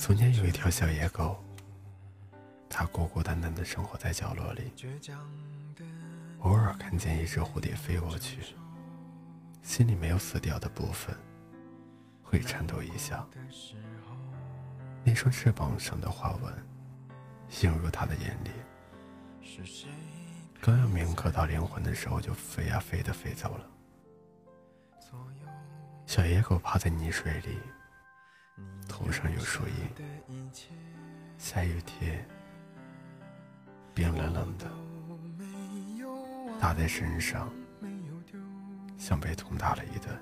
从前有一条小野狗，它孤孤单单的生活在角落里，偶尔看见一只蝴蝶飞过去，心里没有死掉的部分，会颤抖一下。那双翅膀上的花纹，映入他的眼里。刚要铭刻到灵魂的时候，就飞呀飞的飞走了。小野狗趴在泥水里，头上有树荫，下雨天，冰冷冷的，打在身上，像被痛打了一顿。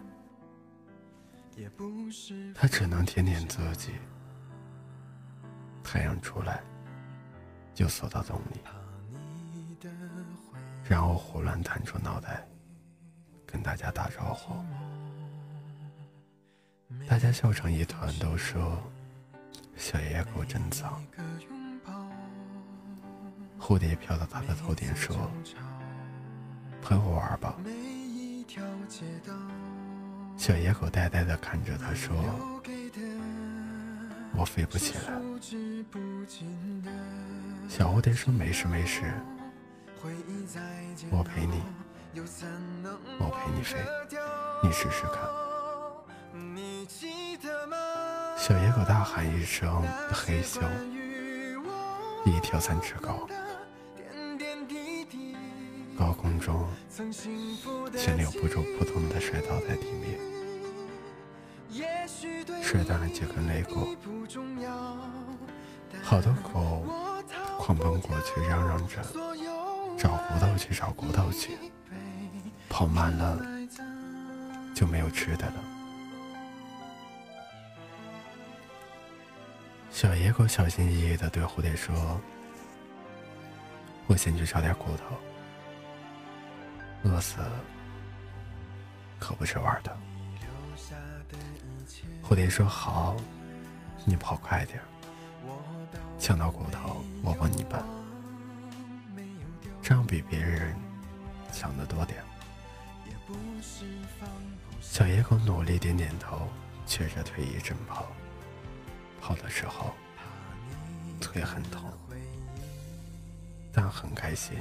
他只能舔舔自己。太阳出来，就缩到洞里。然后胡乱探出脑袋，跟大家打招呼。大家笑成一团，都说小野狗真脏。蝴蝶飘到他的头顶说：“陪我玩吧。”小野狗呆呆地看着他说：“我飞不起来。”小蝴蝶说：“没事没事。”我陪你，我陪你飞，你试试看。小野狗大喊一声“嘿咻”，一跳三尺高，高空中却留不住扑通的摔倒在地面，摔断了几根肋骨。好多狗狂奔过去，嚷嚷着。找骨头去，找骨头去，跑慢了就没有吃的了。小野狗小心翼翼地对蝴蝶说：“我先去找点骨头，饿死可不是玩的。”蝴蝶说：“好，你跑快点，抢到骨头我帮你搬。”这样比别人强得多点。小野狗努力点点头，瘸着腿一阵跑。跑的时候腿很痛，但很开心，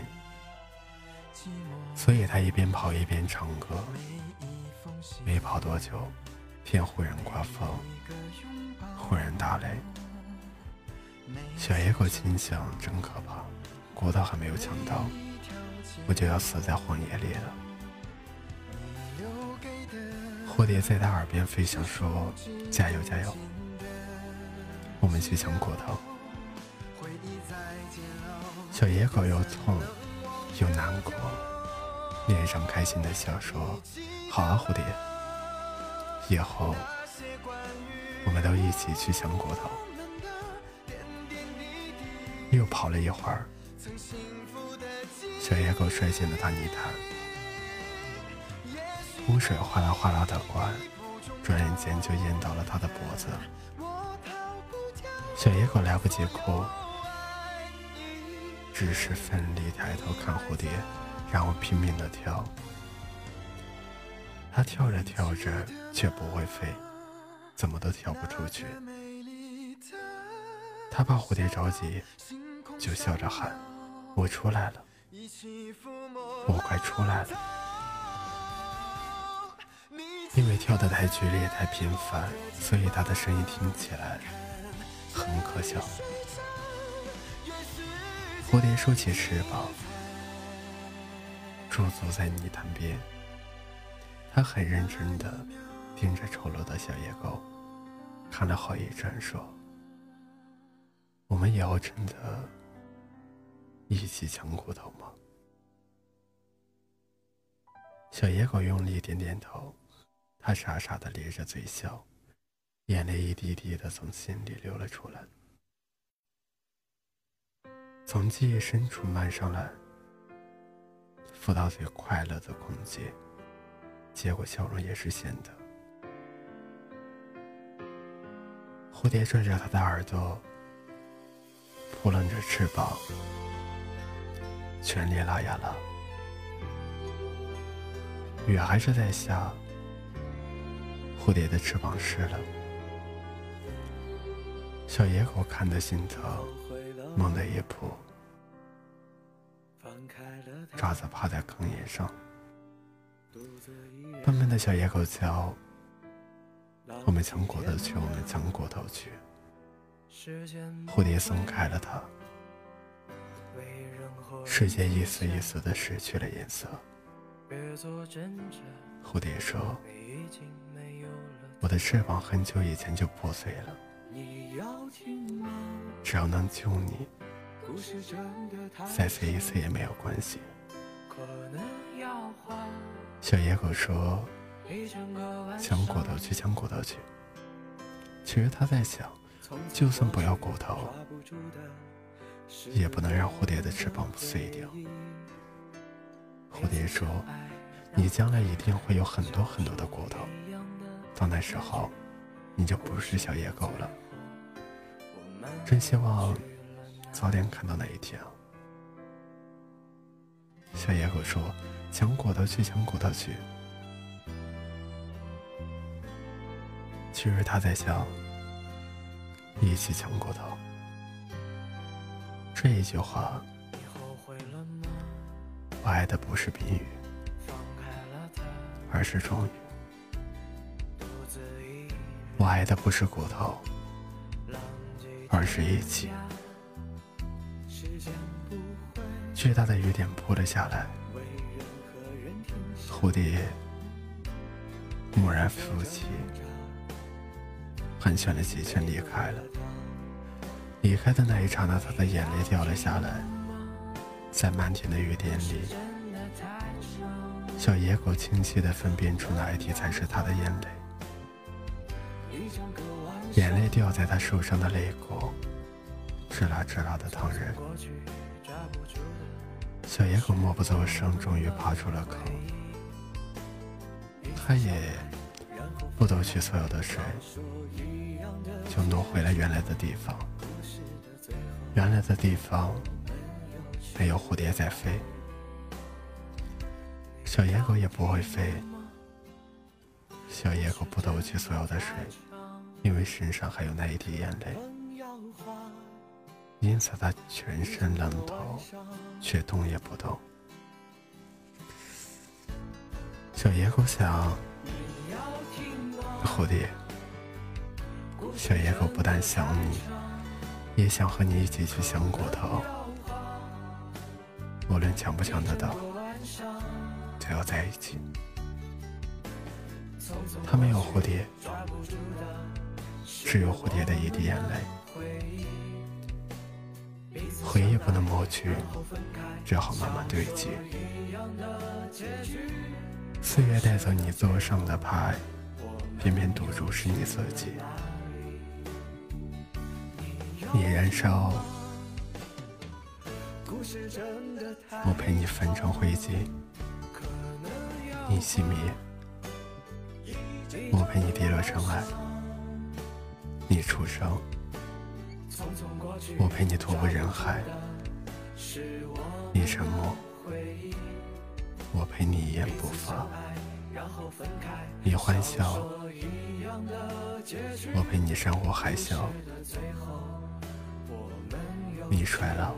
所以他一边跑一边唱歌。没跑多久，天忽然刮风，忽然打雷。小野狗心想：真可怕。骨头还没有抢到，我就要死在荒野里了。蝴蝶在他耳边飞翔，说：“加油，加油！我们去抢骨头。”小野狗又痛又难过，脸上开心的笑，说：“好啊，蝴蝶，以后我们都一起去抢骨头。”又跑了一会儿。小野狗摔进了大泥潭，污水哗啦哗啦的灌，转眼间就淹到了它的脖子。小野狗来不及哭，只是奋力抬头看蝴蝶，然后拼命的跳。它跳着跳着却不会飞，怎么都跳不出去。它怕蝴蝶着急，就笑着喊。我出来了，我快出来了。因为跳得太剧烈、太频繁，所以他的声音听起来很可笑。蝴蝶收起翅膀，驻足在泥潭边，他很认真地盯着丑陋的小野狗，看了好一阵，说：“我们以后真的……”一起抢骨头吗？小野狗用力点点头，他傻傻的咧着嘴笑，眼泪一滴滴的从心里流了出来，从记忆深处漫上来，浮到最快乐的空间，结果笑容也是咸的。蝴蝶拽着它的耳朵，扑棱着翅膀。全力拉呀拉，雨还是在下，蝴蝶的翅膀湿了，小野狗看得心疼，猛地一扑，爪子趴在坑沿上。笨笨的小野狗叫：“我们抢骨头去，我们抢骨头去。”蝴蝶松开了它，世界一丝一丝的失去了颜色。蝴蝶说：“我的翅膀很久以前就破碎了，只要能救你，再飞一次也没有关系。”小野狗说：“抢骨头去，抢骨头去。”其实他在想，就算不要骨头，也不能让蝴蝶的翅膀碎掉。蝴蝶说。你将来一定会有很多很多的骨头，到那时候，你就不是小野狗了。真希望早点看到那一天！小野狗说：“抢骨头去，抢骨头去。”其实他在想，一起抢骨头。这一句话，我爱的不是宾语。而是终于，我爱的不是骨头，二十一起。巨大的雨点扑了下来，蝴蝶蓦然浮起，盘旋了几圈离开了。离开的那一刹那，他的眼泪掉了下来，在漫天的雨点里。小野狗清晰地分辨出哪一滴才是他的眼泪，眼泪掉在他受伤的肋骨，吱啦吱啦的淌人。小野狗默不作声，终于爬出了坑。他也不夺取所有的水，就挪回了原来的地方。原来的地方没有蝴蝶在飞。小野狗也不会飞。小野狗不夺去所有的水，因为身上还有那一滴眼泪，因此他全身冷透，却动也不动。小野狗想，蝴蝶，小野狗不但想你，也想和你一起去抢骨头，无论抢不抢得到。都要在一起。他没有蝴蝶，只有蝴蝶的一滴眼泪。回忆不能抹去，只好慢慢堆积。岁月带走你桌上的牌，偏偏赌注是你自己。你燃烧，我陪你焚成灰烬。你熄灭，我陪你跌落尘埃；你出生，我陪你徒步人海；你沉默，我陪你一言不发；你欢笑，我陪你山呼海啸；你衰老，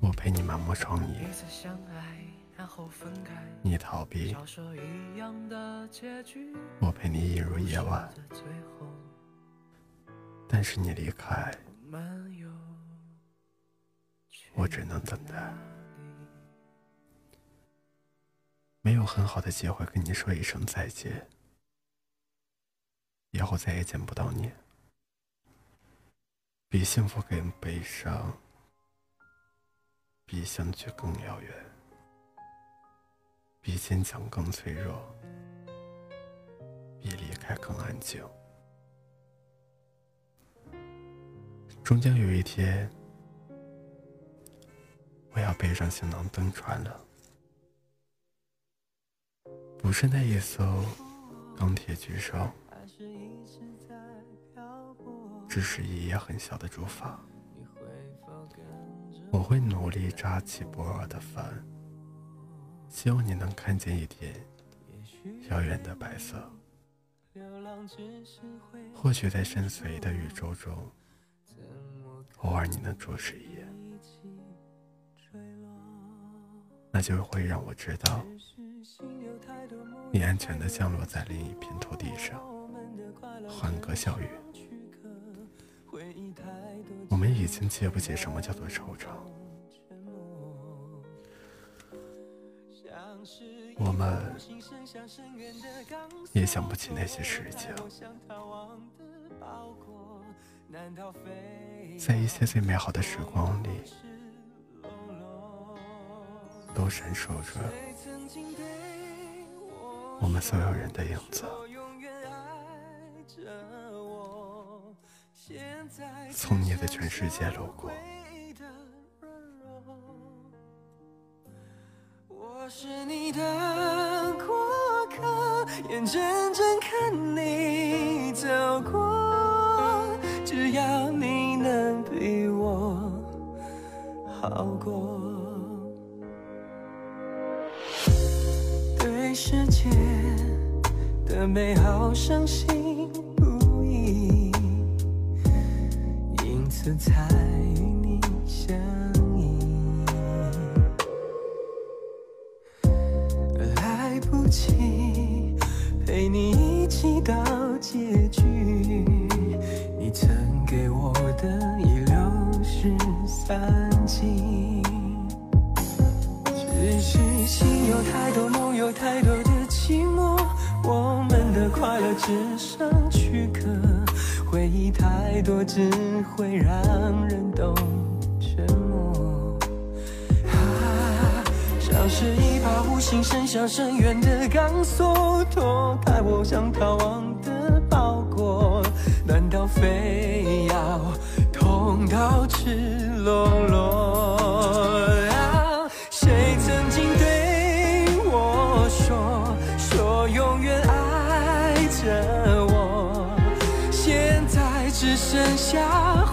我陪你满目疮痍。你逃避，我陪你一如夜晚，但是你离开，我只能等待。没有很好的机会跟你说一声再见，以后再也见不到你，比幸福更悲伤，比相聚更遥远。比坚强更脆弱，比离开更安静。终将有一天，我要背上行囊登船了。不是那一艘钢铁巨兽，只是一叶很小的竹筏。我会努力扎起波尔的帆。希望你能看见一点遥远的白色，或许在深邃的宇宙中，偶尔你能注视一眼，那就会让我知道，你安全的降落在另一片土地上，欢歌笑语。我们已经记不起什么叫做惆怅，我们也想不起那些事情。在一些最美好的时光里，都闪烁着我们所有人的影子。从你的全世界路过，是你的过客，眼睁睁看你走过，只要你能比我好过，对世界的美好相信。来不及陪你一起到结局。你曾给我的已流失散尽，只是心有太多，梦有太多的寂寞，我们的快乐只剩躯壳。回忆太多，只会让人懂像是一把无形伸向深渊的钢索，脱开我想逃亡的包裹。难道非要痛到赤裸裸？谁曾经对我说，说永远爱着我？现在？只剩下